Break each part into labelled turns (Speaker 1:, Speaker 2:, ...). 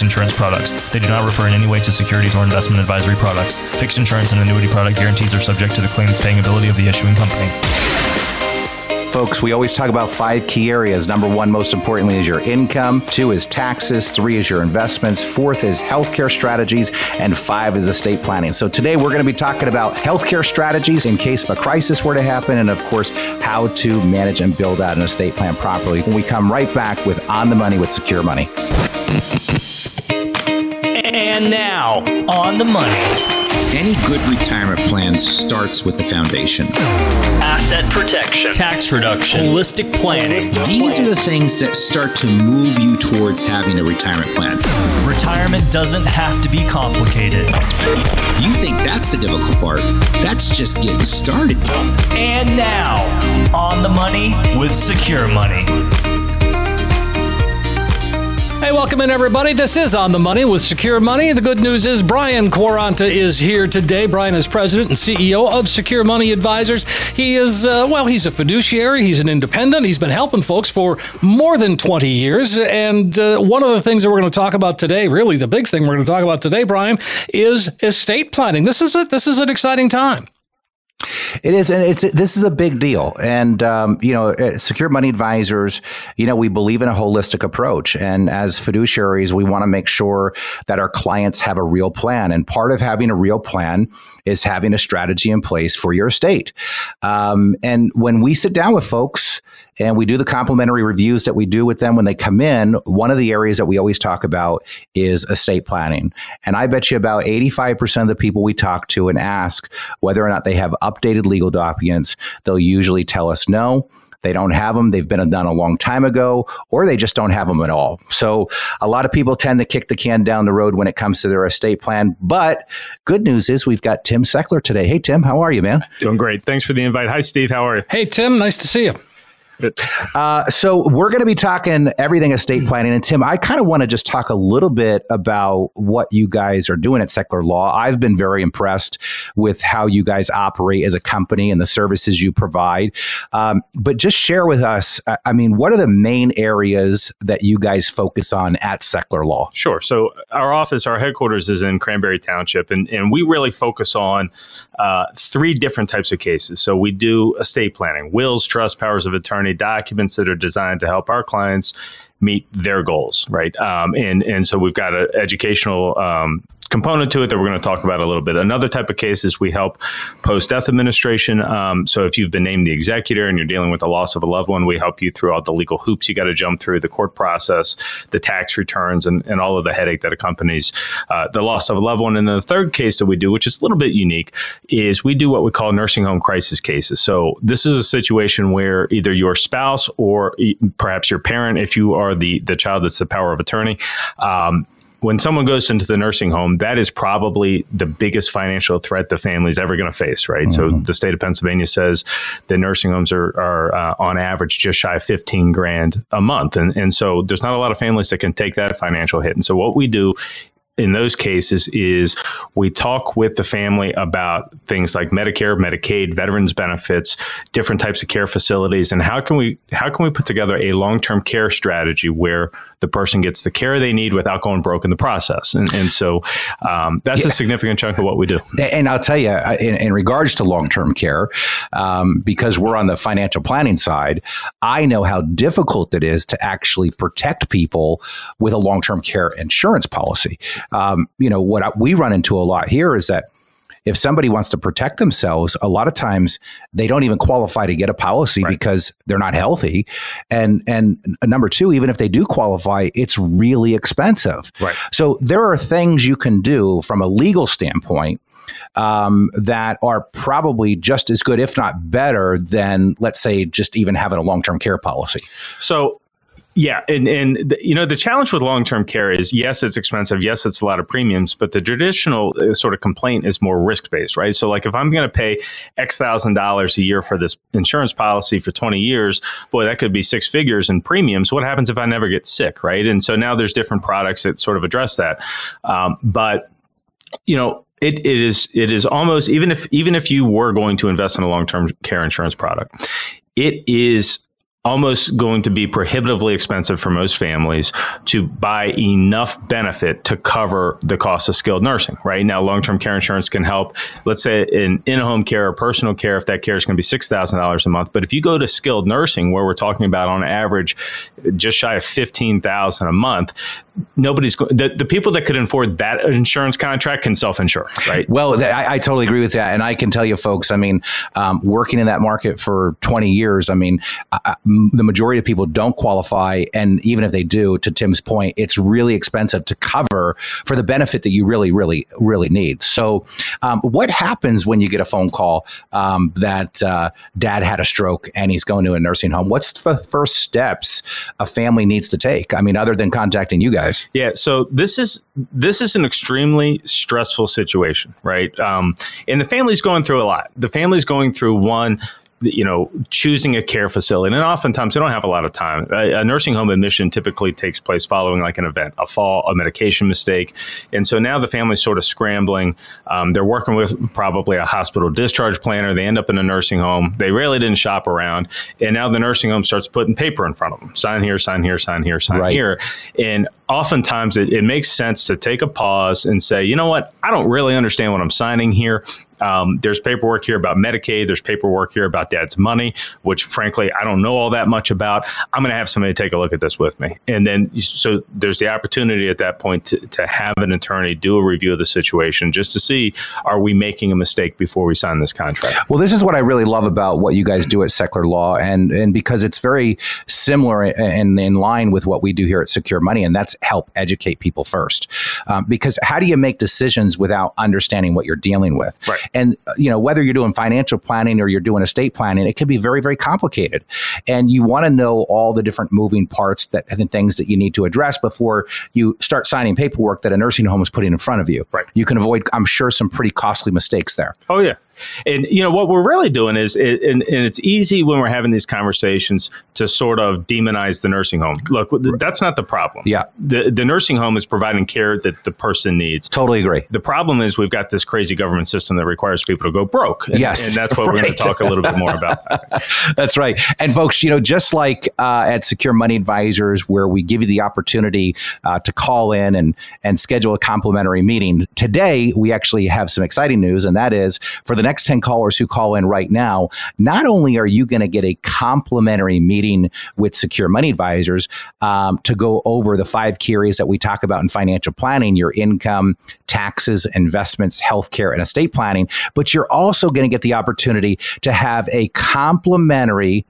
Speaker 1: insurance products. They do not refer in any way to securities or investment advisory products. Fixed insurance and annuity product guarantees are subject to the claims paying ability of the issuing company.
Speaker 2: Folks, we always talk about five key areas. Number one, most importantly, is your income. Two is taxes. Three is your investments. Fourth is healthcare strategies. And five is estate planning. So today we're going to be talking about healthcare strategies in case of a crisis were to happen. And of course, how to manage and build out an estate plan properly. When we come right back with On the Money with Secure Money.
Speaker 1: And now, on the money.
Speaker 3: Any good retirement plan starts with the foundation.
Speaker 1: Asset protection, tax reduction, holistic planning.
Speaker 3: These are the things that start to move you towards having a retirement plan.
Speaker 1: Retirement doesn't have to be complicated.
Speaker 3: You think that's the difficult part? That's just getting started.
Speaker 1: And now, on the money with Secure Money.
Speaker 4: Hey, welcome in, everybody. This is On the Money with Secure Money. The good news is Brian Quaranta is here today. Brian is president and CEO of Secure Money Advisors. He is, uh, well, he's a fiduciary, he's an independent, he's been helping folks for more than 20 years. And uh, one of the things that we're going to talk about today, really the big thing we're going to talk about today, Brian, is estate planning. This is a, this is an exciting time.
Speaker 2: It is, and it's this is a big deal. And um, you know, secure money advisors, you know, we believe in a holistic approach, and as fiduciaries, we want to make sure that our clients have a real plan. And part of having a real plan is having a strategy in place for your estate. Um, and when we sit down with folks and we do the complimentary reviews that we do with them when they come in, one of the areas that we always talk about is estate planning. And I bet you about 85% of the people we talk to and ask whether or not they have updated legal documents, they'll usually tell us no. They don't have them. They've been done a long time ago, or they just don't have them at all. So a lot of people tend to kick the can down the road when it comes to their estate plan. But good news is we've got Tim Sechler today. Hey, Tim, how are you, man?
Speaker 5: Doing great. Thanks for the invite. Hi, Steve. How are you?
Speaker 4: Hey, Tim. Nice to see you.
Speaker 2: Uh, so we're going to be talking everything estate planning. And Tim, I kind of want to just talk a little bit about what you guys are doing at Sechler Law. I've been very impressed with how you guys operate as a company and the services you provide. Um, but just share with us, I mean, what are the main areas that you guys focus on at Sechler Law?
Speaker 5: Sure. So our office, our headquarters is in Cranberry Township, and, and we really focus on uh, three different types of cases. So we do estate planning, wills, trust, powers of attorney documents that are designed to help our clients meet their goals, right? Um, and and so we've got an educational um, component to it that we're going to talk about a little bit. Another type of case is we help post death administration. Um, so if you've been named the executor and you're dealing with the loss of a loved one, we help you through all the legal hoops you got to jump through, the court process, the tax returns, and, and all of the headache that accompanies uh, the loss of a loved one. And the third case that we do, which is a little bit unique, is we do what we call nursing home crisis cases. So this is a situation where either your spouse or perhaps your parent, if you are the the child that's the power of attorney, um, when someone goes into the nursing home, that is probably the biggest financial threat the family's ever going to face, right? Mm-hmm. So the state of Pennsylvania says the nursing homes are, are uh, on average just shy of 15 grand a month. And, and so there's not a lot of families that can take that financial hit. And so what we do in those cases is we talk with the family about things like Medicare, Medicaid, veterans benefits, different types of care facilities, and how can we how can we put together a long term care strategy where the person gets the care they need without going broke in the process. And, and so um, that's yeah. a significant chunk of what we do.
Speaker 2: And I'll tell you, in, in regards to long term care, um, because we're on the financial planning side, I know how difficult it is to actually protect people with a long term care insurance policy um, you know, what we run into a lot here is that if somebody wants to protect themselves, a lot of times they don't even qualify to get a policy right. because they're not healthy. And and number two, even if they do qualify, it's really expensive.
Speaker 5: Right.
Speaker 2: So there are things you can do from a legal standpoint um, that are probably just as good, if not better, than let's say just even having a long term care policy.
Speaker 5: So Yeah, and and the, you know the challenge with long term care is yes, it's expensive. Yes, it's a lot of premiums, but the traditional uh, sort of complaint is more risk based, right? So like if I'm going to pay X thousand dollars a year for this insurance policy for 20 years, boy, that could be six figures in premiums. What happens if I never get sick, right? And so now there's different products that sort of address that, um, but you know it, it is it is almost even if even if you were going to invest in a long term care insurance product, it is almost going to be prohibitively expensive for most families to buy enough benefit to cover the cost of skilled nursing. Right now, long term care insurance can help. Let's say in in home care or personal care, if that care is going to be six thousand dollars a month. But if you go to skilled nursing, where we're talking about on average just shy of fifteen thousand a month, nobody's. The, the people that could afford that insurance contract can self insure. Right.
Speaker 2: Well, I, I, totally agree with that, and I can tell you, folks. I mean, um, working in that market for twenty years, I mean. I, the majority of people don't qualify. And even if they do, to Tim's point, it's really expensive to cover for the benefit that you really, really, really need. So, um, what happens when you get a phone call um, that uh, dad had a stroke and he's going to a nursing home? What's the first steps a family needs to take? I mean, other than contacting you guys?
Speaker 5: Yeah. So this is this is an extremely stressful situation, right? Um, and the family's going through a lot. The family's going through one you know, choosing a care facility. And oftentimes they don't have a lot of time. A, a, nursing home admission typically takes place following like an event, a fall, a medication mistake. And so now the family's sort of scrambling. Um, they're working with probably a hospital discharge planner. They end up in a nursing home. They really didn't shop around. And now the nursing home starts putting paper in front of them sign here, sign here, sign here, sign right. here. And oftentimes it, it makes sense to take a pause and say, you know what, I don't really understand what I'm signing here. Um, there's paperwork here about Medicaid. There's paperwork here about dad's money, which frankly, I don't know all that much about. I'm going to have somebody take a look at this with me. And then, so there's the opportunity at that point to, to have an attorney do a review of the situation just to see are we making a mistake before we sign this contract?
Speaker 2: Well, this is what I really love about what you guys do at Sechler Law. And, and because it's very similar and in line with what we do here at Secure Money, and that's help educate people first. Um, because how do you make decisions without understanding what you're dealing with?
Speaker 5: Right.
Speaker 2: And you know whether you're doing financial planning or you're doing estate planning, it can be very very complicated, and you want to know all the different moving parts that and things that you need to address before you start signing paperwork that a nursing home is putting in front of you.
Speaker 5: Right.
Speaker 2: You can avoid, I'm sure, some pretty costly mistakes there.
Speaker 5: Oh yeah. And you know what we're really doing is, it, and, and, it's easy when we're having these conversations to sort of demonize the nursing home. Look, that's not the problem.
Speaker 2: Yeah,
Speaker 5: the the nursing home is providing care that the person needs.
Speaker 2: Totally agree.
Speaker 5: The problem is we've got this crazy government system that requires people to go broke. And,
Speaker 2: yes,
Speaker 5: and that's what right. we're going to talk a little bit more about.
Speaker 2: that's right. And folks, you know, just like uh, at Secure Money Advisors, where we give you the opportunity uh, to call in and and schedule a complimentary meeting, today we actually have some exciting news, and that is for the the next 10 callers who call in right now, not only are you going to get a complimentary meeting with Secure Money Advisors um, to go over the five key areas that we talk about in financial planning your income, taxes, investments, healthcare, and estate planning, but you're also going to get the opportunity to have a complimentary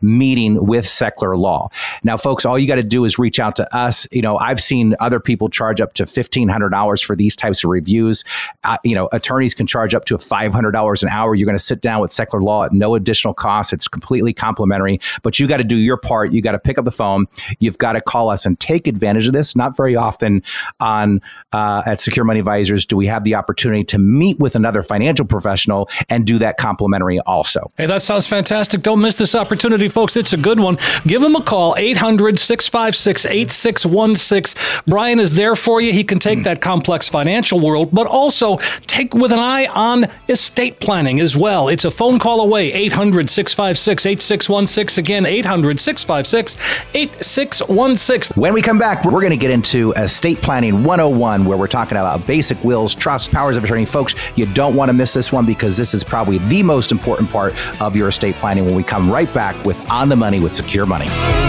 Speaker 2: meeting with Sechler Law. Now, folks, all you got to do is reach out to us. You know, I've seen other people charge up to $1,500 for these types of reviews. Uh, you know, attorneys can charge up to $500 an hour. You're going to sit down with Sechler Law at no additional cost. It's completely complimentary, but you got to do your part. You got to pick up the phone. You've got to call us and take advantage of this. Not very often on uh, at Secure Money Advisors do we have the opportunity to meet with another financial professional and do that complimentary also.
Speaker 4: Hey, that sounds fantastic. Don't miss this opportunity folks. It's a good one. Give him a call, 800 656 8616. Brian is there for you. He can take that complex financial world, but also take with an eye on estate planning as well. It's a phone call away, 800 656 8616. Again, 800 656 8616.
Speaker 2: When we come back, we're going to get into estate planning 101, where we're talking about basic wills, trusts, powers of attorney. Folks, you don't want to miss this one because this is probably the most important part of your estate planning when we come right back with on the Money with Secure Money.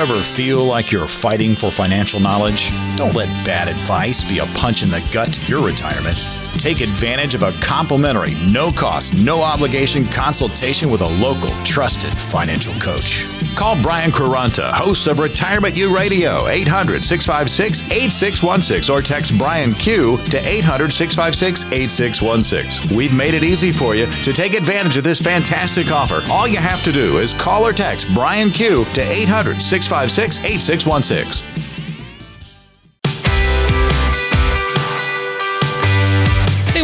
Speaker 6: Ever feel like you're fighting for financial knowledge? Don't let bad advice be a punch in the gut to your retirement. Take advantage of a complimentary, no cost, no obligation consultation with a local, trusted financial coach. Call Brian Quaranta, host of Retirement U Radio, 800 656 8616, or text Brian Q to 800 656 8616. We've made it easy for you to take advantage of this fantastic offer. All you have to do is call or text Brian Q to 800 656 8616.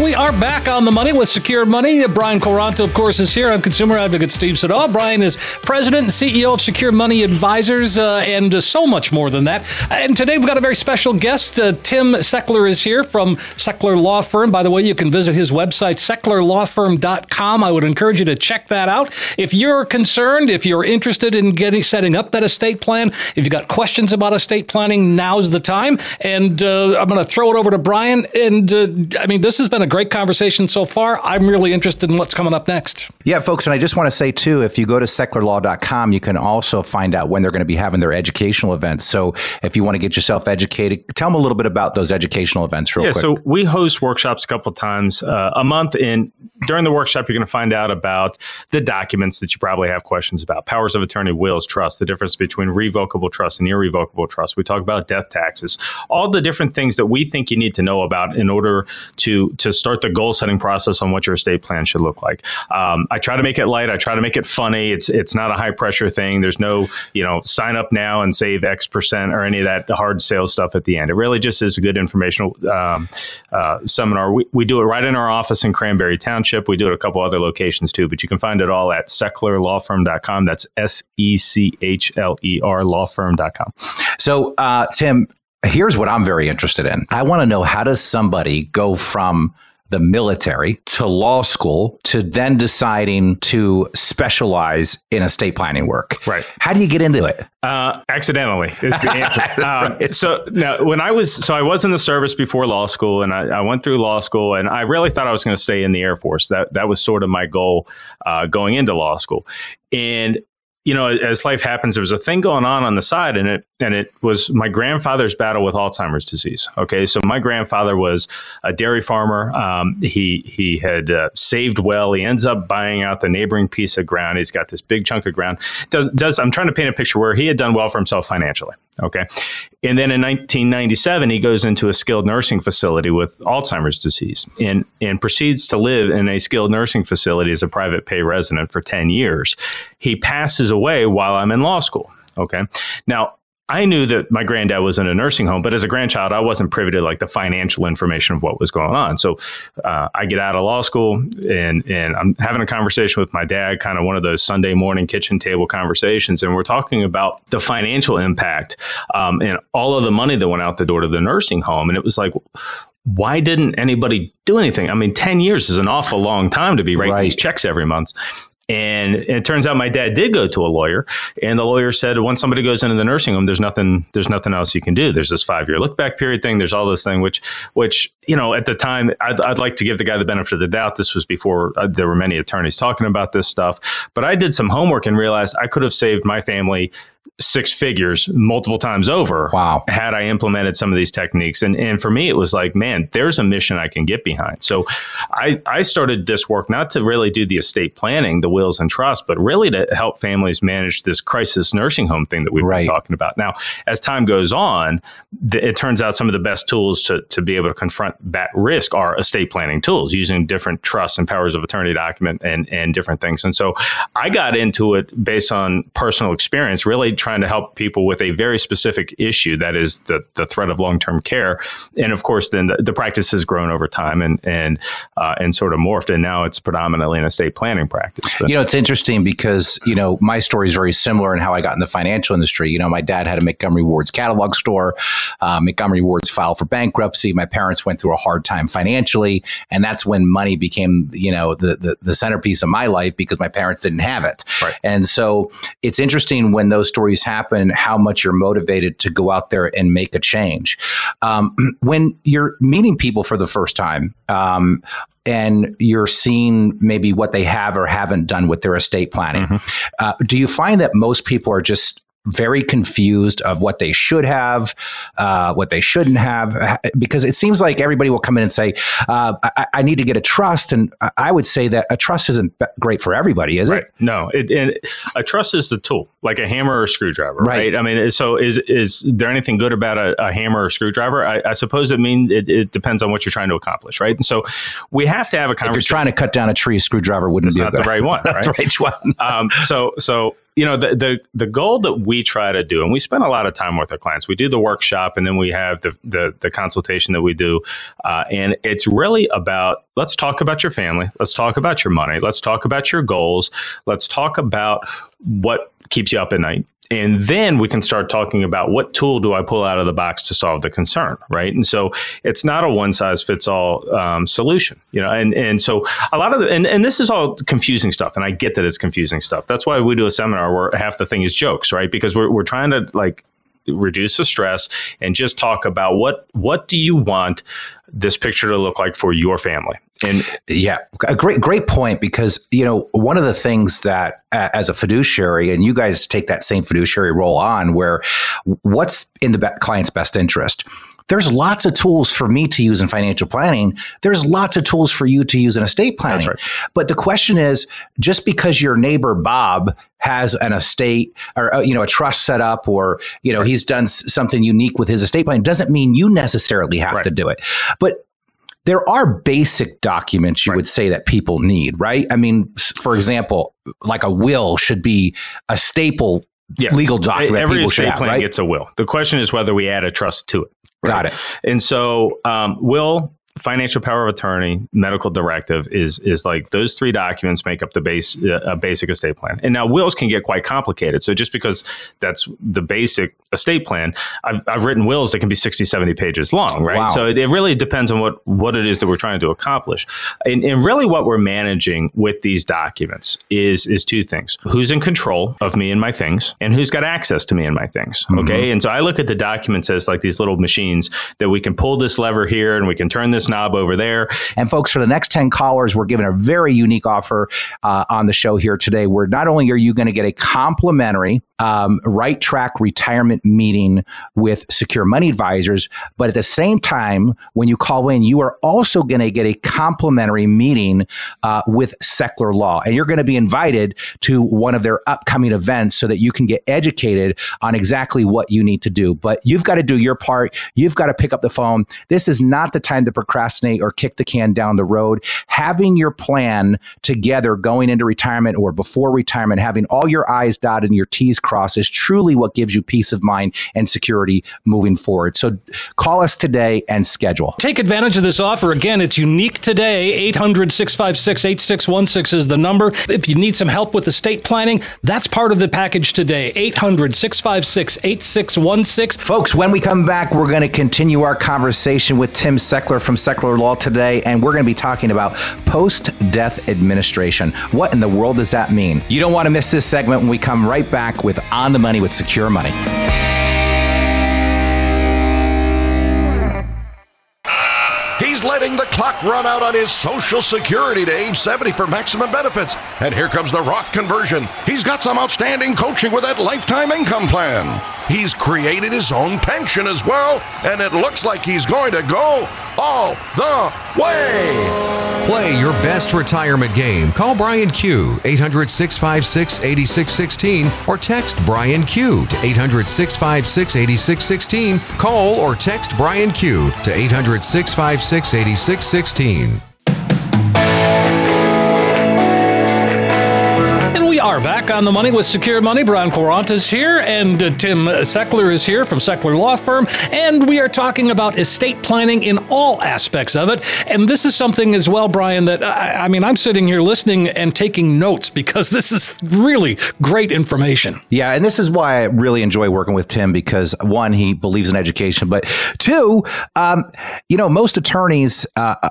Speaker 4: We are back on the money with Secure Money. Brian Quaranta, of course, is here. I'm consumer advocate Steve Siddall. Brian is president and CEO of Secure Money Advisors uh, and uh, so much more than that. And today we've got a very special guest. Uh, Tim Sechler is here from Sechler Law Firm. By the way, you can visit his website, sechlerlawfirm.com. I would encourage you to check that out. If you're concerned, if you're interested in getting setting up that estate plan, if you've got questions about estate planning, now's the time. And uh, I'm going to throw it over to Brian. And uh, I mean, this has been a great conversation so far. I'm really interested in what's coming up next.
Speaker 2: Yeah, folks, and I just want to say too, if you go to sechlerlaw.com, you can also find out when they're going to be having their educational events. So if you want to get yourself educated, tell them a little bit about those educational events real
Speaker 5: yeah,
Speaker 2: quick.
Speaker 5: so we host workshops a couple of times uh, a month, and during the workshop, you're going to find out about the documents that you probably have questions about: powers of attorney, wills, trust, the difference between revocable trust and irrevocable trust. We talk about death taxes, all the different things that we think you need to know about in order to to start the goal setting process on what your estate plan should look like. Um, I try to make it light. I try to make it funny. It's it's not a high pressure thing. There's no you know sign up now and save X percent or any of that hard sales stuff at the end. It really just is a good informational um, uh, seminar. We, we do it right in our office in Cranberry Township. We do it a couple other locations too, but you can find it all at sechlerlawfirm.com. That's S E C H L E R lawfirm.com.
Speaker 2: So, uh, Tim, here's what I'm very interested in. I want to know how does somebody go from the military to law school to then deciding to specialize in estate planning work.
Speaker 5: Right.
Speaker 2: How do you get into it?
Speaker 5: Uh, accidentally is the answer. um, so now, when I was so I was in the service before law school, and I, I went through law school, and I really thought I was going to stay in the Air Force. That that was sort of my goal uh, going into law school. And you know, as life happens, there was a thing going on on the side, and it and it was my grandfather's battle with Alzheimer's disease. Okay, so my grandfather was a dairy farmer. Um, he he had uh, saved well. He ends up buying out the neighboring piece of ground. He's got this big chunk of ground. Does does I'm trying to paint a picture where he had done well for himself financially. Okay, and then in 1997, he goes into a skilled nursing facility with Alzheimer's disease, and and proceeds to live in a skilled nursing facility as a private pay resident for 10 years. He passes away while I'm in law school. Okay. Now, I knew that my granddad was in a nursing home, but as a grandchild, I wasn't privy to like the financial information of what was going on. So uh, I get out of law school and and I'm having a conversation with my dad, kind of one of those Sunday morning kitchen table conversations, and we're talking about the financial impact um, and all of the money that went out the door to the nursing home, and it was like, why didn't anybody do anything? I mean, 10 years is an awful long time to be writing right. these checks every month. And it turns out my dad did go to a lawyer, and the lawyer said once somebody goes into the nursing home, there's nothing, there's nothing else you can do. There's this five year look back period thing. There's all this thing, which, which you know, at the time, I'd, I'd like to give the guy the benefit of the doubt. This was before uh, there were many attorneys talking about this stuff, but I did some homework and realized I could have saved my family six figures multiple times over.
Speaker 2: Wow.
Speaker 5: Had I implemented some of these techniques. And and for me it was like, man, there's a mission I can get behind. So I I started this work not to really do the estate planning, the wills and trusts, but really to help families manage this crisis nursing home thing that we've right. been talking about. Now, as time goes on, th- it turns out some of the best tools to to be able to confront that risk are estate planning tools using different trusts and powers of attorney document and and different things. And so I got into it based on personal experience, really trying to help people with a very specific issue that is the, the threat of long term care. And of course, then the, the, practice has grown over time and and uh, and sort of morphed, and now it's predominantly an estate planning practice.
Speaker 2: But, you know, it's interesting because you know my story is very similar in how I got in the financial industry. You know, my dad had a Montgomery Ward's catalog store. Uh, Montgomery Ward's filed for bankruptcy. My parents went through a hard time financially, and that's when money became you know the the, the centerpiece of my life because my parents didn't have it.
Speaker 5: Right.
Speaker 2: And so it's interesting when those stories happen, how much you're motivated to go out there and make a change. Um, when you're meeting people for the first time, um, and you're seeing maybe what they have or haven't done with their estate planning. Mm-hmm. Uh, do you find that most people are just very confused of what they should have, uh, what they shouldn't have, because it seems like everybody will come in and say, uh, I, I, need to get a trust. And I would say that a trust isn't great for everybody, is right. it?
Speaker 5: No, it, and a trust is the tool, like a hammer or a screwdriver, right? right? I mean, so is is there anything good about a, a hammer or screwdriver? I, I suppose it means it, it, depends on what you're trying to accomplish, right? And so we have to have a conversation.
Speaker 2: If you're trying to cut down a tree, a screwdriver wouldn't
Speaker 5: it's
Speaker 2: be
Speaker 5: not the right one, right?
Speaker 2: the right one.
Speaker 5: um, so so you know the, the the goal that we try to do and we spend a lot of time with our clients. We do the workshop and then we have the the, the consultation that we do uh, and it's really about let's talk about your family. Let's talk about your money. Let's talk about your goals. Let's talk about what keeps you up at night and then we can start talking about what tool do I pull out of the box to solve the concern, right? And so it's not a one size fits all um, solution, you know. And and so a lot of the, and and this is all confusing stuff, and I get that it's confusing stuff. That's why we do a seminar where half the thing is jokes, right? Because we're we're trying to like reduce the stress and just talk about what what do you want this picture to look like for your family?
Speaker 2: And yeah a great great point because you know one of the things that as a fiduciary and you guys take that same fiduciary role on where what's in the client's best interest there's lots of tools for me to use in financial planning. There's lots of tools for you to use in estate planning.
Speaker 5: Right.
Speaker 2: But the question is, just because your neighbor Bob has an estate or uh, you know a trust set up, or you know he's done something unique with his estate plan, doesn't mean you necessarily have right. to do it. But there are basic documents you right. would say that people need, right? I mean, for example, like a will should be a staple yes. legal document.
Speaker 5: Every estate plan
Speaker 2: right?
Speaker 5: gets a will. The question is whether we add a trust to it.
Speaker 2: Right? Got it.
Speaker 5: And so, um, will financial power of attorney, medical directive is is like those three documents make up the base uh, a basic estate plan. And now wills can get quite complicated. So just because that's the basic estate plan, I've, I've written wills that can be 60, 70 pages long, right?
Speaker 2: Wow.
Speaker 5: So it, it, really depends on what what it is that we're trying to accomplish. And, and really what we're managing with these documents is is two things. Who's in control of me and my things and who's got access to me and my things. Mm-hmm. Okay? And so I look at the documents as like these little machines that we can pull this lever here and we can turn this knob over there.
Speaker 2: And folks, for the next 10 callers, we're giving a very unique offer uh, on the show here today where not only are you going to get a complimentary um, right track retirement meeting with secure money advisors, but at the same time, when you call in, you are also going to get a complimentary meeting uh, with Sechler Law. And you're going to be invited to one of their upcoming events so that you can get educated on exactly what you need to do. But you've got to do your part. You've got to pick up the phone. This is not the time to procrastinate or kick the can down the road. Having your plan together going into retirement or before retirement, having all your I's dotted and your T's crossed is truly what gives you peace of mind and security moving forward. So call us today and schedule.
Speaker 4: Take advantage of this offer. Again, it's unique today. 800 656 8616 is the number. If you need some help with estate planning, that's part of the package today. 800 656 8616.
Speaker 2: Folks, when we come back, we're going to continue our conversation with Tim Sechler from Sechler Law today, and we're going to be talking about post death administration. What in the world does that mean? You don't want to miss this segment when we come right back with On the Money with Secure Money.
Speaker 7: He's letting the clock run out on his Social Security to age 70 for maximum benefits. And here comes the Roth conversion. He's got some outstanding coaching with that lifetime income plan. He's created his own pension as well, and it looks like he's going to go all the way.
Speaker 8: Play your best retirement game. Call Brian Q 800 656 8616 or text Brian Q to 800 656 8616. Call or text Brian Q to 800 656 8616.
Speaker 4: Are back on the money with Secure Money. Brian Quaranta is here, and uh, Tim Sechler is here from Sechler Law Firm, and we are talking about estate planning in all aspects of it. And this is something as well, Brian, that I, I mean, I'm sitting here listening and taking notes because this is really great information.
Speaker 2: Yeah, and this is why I really enjoy working with Tim because one, he believes in education, but two, um, you know, most attorneys uh, uh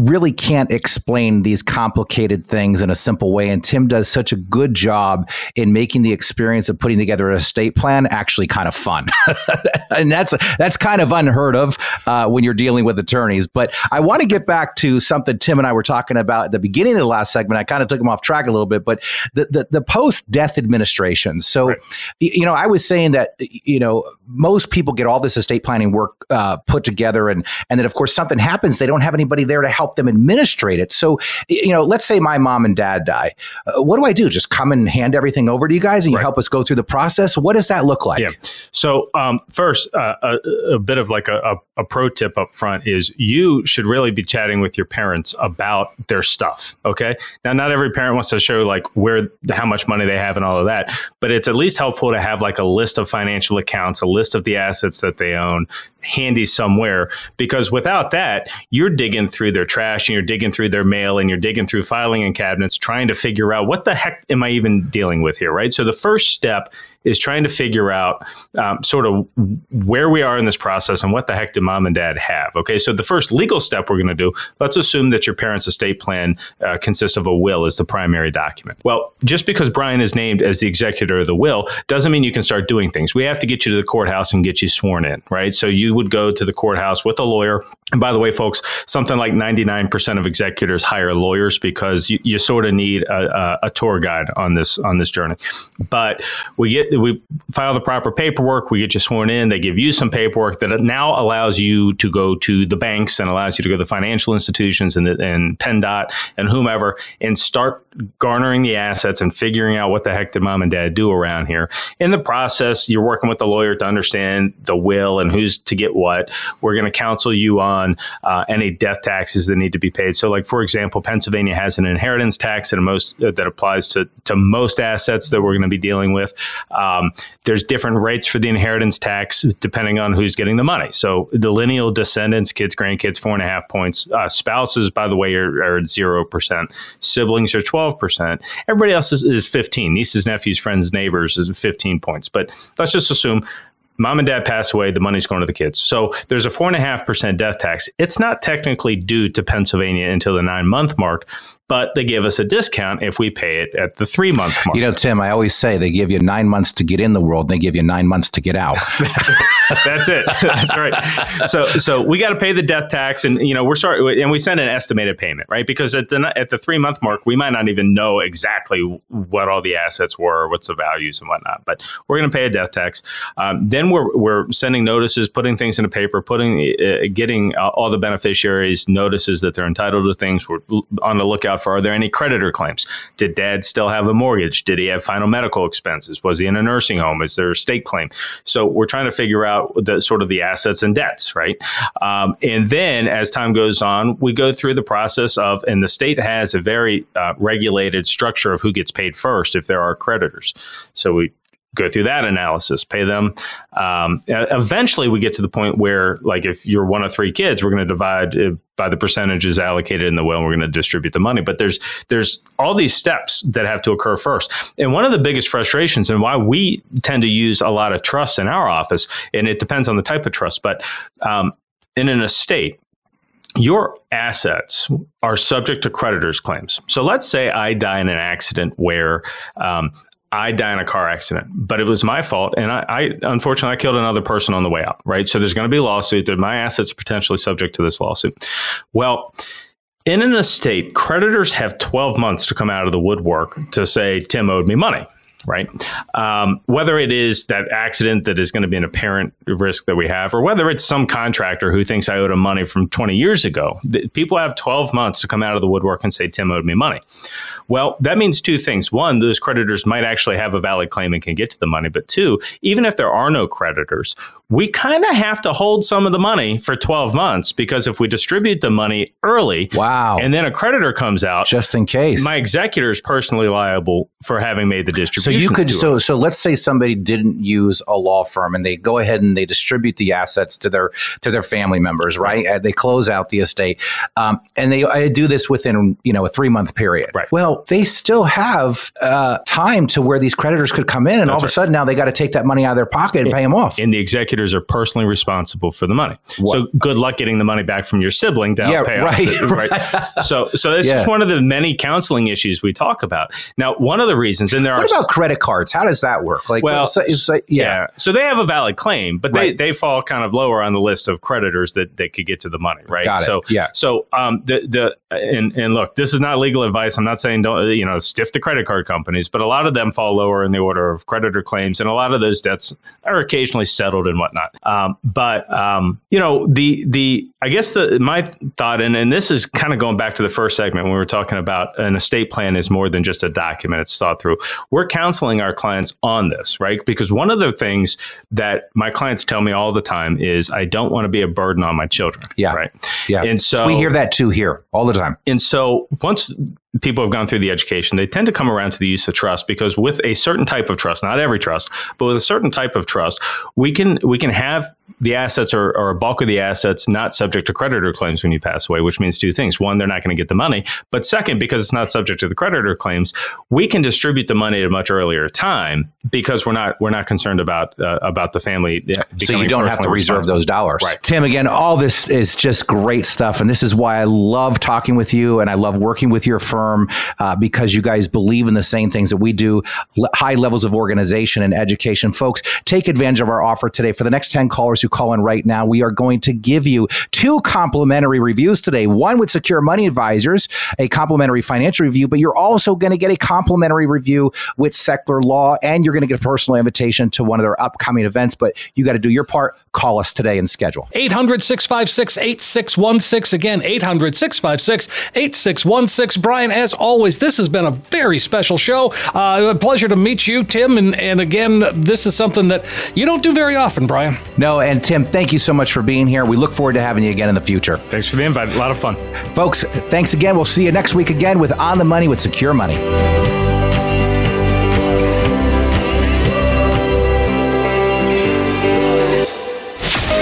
Speaker 2: really can't explain these complicated things in a simple way, and Tim does such a good good job in making the experience of putting together an estate plan actually kind of fun, and that's that's kind of unheard of uh, when you're dealing with attorneys. But I want to get back to something Tim and I were talking about at the beginning of the last segment. I kind of took him off track a little bit, but the the, the post death administration. So, right. you know, I was saying that you know most people get all this estate planning work uh, put together, and and then of course something happens, they don't have anybody there to help them administrate it. So, you know, let's say my mom and dad die. Uh, what do I do? Just come and hand everything over to you guys, and you right. help us go through the process. What does that look like?
Speaker 5: Yeah. So um, first, uh, a, a, bit of like a, a, a pro tip up front is you should really be chatting with your parents about their stuff. Okay. Now, not every parent wants to show like where how much money they have and all of that, but it's at least helpful to have like a list of financial accounts, a list of the assets that they own handy somewhere because without that you're digging through their trash and you're digging through their mail and you're digging through filing and cabinets trying to figure out what the heck am i even dealing with here right? So the first step is trying to figure out um, sort of where we are in this process and what the heck do mom and dad have. Okay, so the first legal step we're going to do, let's assume that your parents' estate plan uh, consists of a will as the primary document. Well, just because Brian is named as the executor of the will doesn't mean you can start doing things. We have to get you to the courthouse and get you sworn in, right? So you would go to the courthouse with a lawyer. And by the way, folks, something like 99% of executors hire lawyers because you, you sort of need a, a, a tour guide on this on this journey. But we get we file the proper paperwork, we get you sworn in, they give you some paperwork that now allows you to go to the banks and allows you to go to the financial institutions and, and PennDOT and whomever and start garnering the assets and figuring out what the heck did mom and dad do around here. In the process, you're working with the lawyer to understand the will and who's to get what. We're going to counsel you on uh, any death taxes that need to be paid. So, like for example, Pennsylvania has an inheritance tax that most uh, that applies to to most assets that we're going to be dealing with. Um, there's different rates for the inheritance tax depending on who's getting the money. So, the lineal descendants, kids, grandkids, four and a half points. Uh, spouses, by the way, are, zero percent. Siblings are twelve 12%. Everybody else is, is 15. Nieces, nephews, friends, neighbors is 15 points. But let's just assume mom and dad pass away, the money's going to the kids. So there's a four and a half percent death tax. It's not technically due to Pennsylvania until the nine month mark, but they give us a discount if we pay it at the three month mark.
Speaker 2: You know, Tim, I always say they give you nine months to get in the world, and they give you nine months to get out.
Speaker 5: That's it. That's right. So, so we got to pay the death tax, and you know we're sorry, and we send an estimated payment, right? Because at the at the three month mark, we might not even know exactly what all the assets were, what's the values and whatnot. But we're going to pay a death tax. Um, then we're we're sending notices, putting things in a paper, putting uh, getting uh, all the beneficiaries notices that they're entitled to things. We're on the lookout for are there any creditor claims? Did dad still have a mortgage? Did he have final medical expenses? Was he in a nursing home? Is there a state claim? So we're trying to figure out the sort of the assets and debts, right? Um, and then as time goes on, we go through the process of, and the state has a very uh, regulated structure of who gets paid first if there are creditors. So we go through that analysis, pay them. Um, eventually, we get to the point where, like, if you're one of three kids, we're going to divide by the percentages allocated in the will, and we're going to distribute the money. But there's there's all these steps that have to occur first. And one of the biggest frustrations, and why we tend to use a lot of trust in our office, and it depends on the type of trust, but um, in an estate, your assets are subject to creditors' claims. So let's say I die in an accident where um, I die in a car accident, but it was my fault. And I, I, unfortunately, I killed another person on the way out, right? So there's going to be a lawsuit that my assets are potentially subject to this lawsuit. Well, in an estate, creditors have 12 months to come out of the woodwork to say, Tim owed me money, right? Um, whether it is that accident that is going to be an apparent risk that we have, or whether it's some contractor who thinks I owed him money from 20 years ago, people have 12 months to come out of the woodwork and say, Tim owed me money. Well, that means two things. One, those creditors might actually have a valid claim and can get to the money. But two, even if there are no creditors, we kind of have to hold some of the money for 12 months because if we distribute the money early,
Speaker 2: wow,
Speaker 5: and then a creditor comes out,
Speaker 2: just in case,
Speaker 5: my executor is personally liable for having made the distribution.
Speaker 2: So you could, so so let's say somebody didn't use a law firm and they go ahead and they distribute the assets to their to their family members, right? right. They close out the estate, um, and they I do this within you know a three month period.
Speaker 5: Right.
Speaker 2: Well, they still have uh, time to where these creditors could come in, and That's all of a sudden now they got to take that money out of their pocket and
Speaker 5: in,
Speaker 2: pay them off.
Speaker 5: In the executive executors are personally responsible for the money. What? So good luck getting the money back from your sibling to
Speaker 2: yeah,
Speaker 5: pay
Speaker 2: right,
Speaker 5: off. The, right. so so that's yeah. just one of the many counseling issues we talk about. Now, one of the reasons, and there
Speaker 2: what
Speaker 5: are
Speaker 2: about credit cards? How does that work?
Speaker 5: Like, well, so, yeah. yeah. So they have a valid claim, but right. they, they fall kind of lower on the list of creditors that, that could get to the money, right?
Speaker 2: Got
Speaker 5: so
Speaker 2: it. yeah.
Speaker 5: So um the the and and look, this is not legal advice. I'm not saying don't you know stiff the credit card companies, but a lot of them fall lower in the order of creditor claims, and a lot of those debts are occasionally settled and whatnot. Um, but um, you know the the I guess the my thought, and and this is kind of going back to the first segment when we were talking about an estate plan is more than just a document; it's thought through. We're counseling our clients on this, right? Because one of the things that my clients tell me all the time is I don't want to be a burden on my children.
Speaker 2: Yeah.
Speaker 5: Right.
Speaker 2: Yeah.
Speaker 5: And so
Speaker 2: we hear that too here all the time.
Speaker 5: And so once people have gone through the education, they tend to come around to the use of trust because with a certain type of trust, not every trust, but with a certain type of trust, we can we can have the assets or, or, a bulk of the assets not subject to creditor claims when you pass away, which means two things. One, they're not going to get the money. But second, because it's not subject to the creditor claims, we can distribute the money at a much earlier time because we're not we're not concerned about uh, about the family.
Speaker 2: So you don't have to reserve those dollars.
Speaker 5: Right.
Speaker 2: Tim, again, all this is just great stuff, and this is why I love talking with you and I love working with your firm uh, because you guys believe in the same things that we do. high levels of organization and education, folks. Take advantage of our offer today for the next ten callers who call in right now, we are going to give you two complimentary reviews today. One with Secure Money Advisors, a complimentary financial review, but you're also going to get a complimentary review with Sechler Law, and you're going to get a personal invitation to one of their upcoming events. But you got to do your part. Call us today and schedule.
Speaker 4: 800 656 8616. Again, 800 656 8616. Brian, as always, this has been a very special show. Uh, a pleasure to meet you, Tim. And, and again, this is something that you don't do very often, Brian.
Speaker 2: No, and Tim, thank you so much for being here. We look forward to having you again in the future.
Speaker 5: Thanks for the invite. A lot of fun.
Speaker 2: Folks, thanks again. We'll see you next week again with On the Money with Secure Money.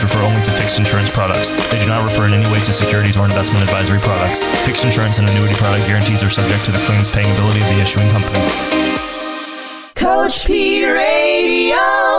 Speaker 1: refer only to fixed insurance products. They do not refer in any way to securities or investment advisory products. Fixed insurance and annuity product guarantees are subject to the claims paying ability of the issuing company.
Speaker 9: Coach P Radio.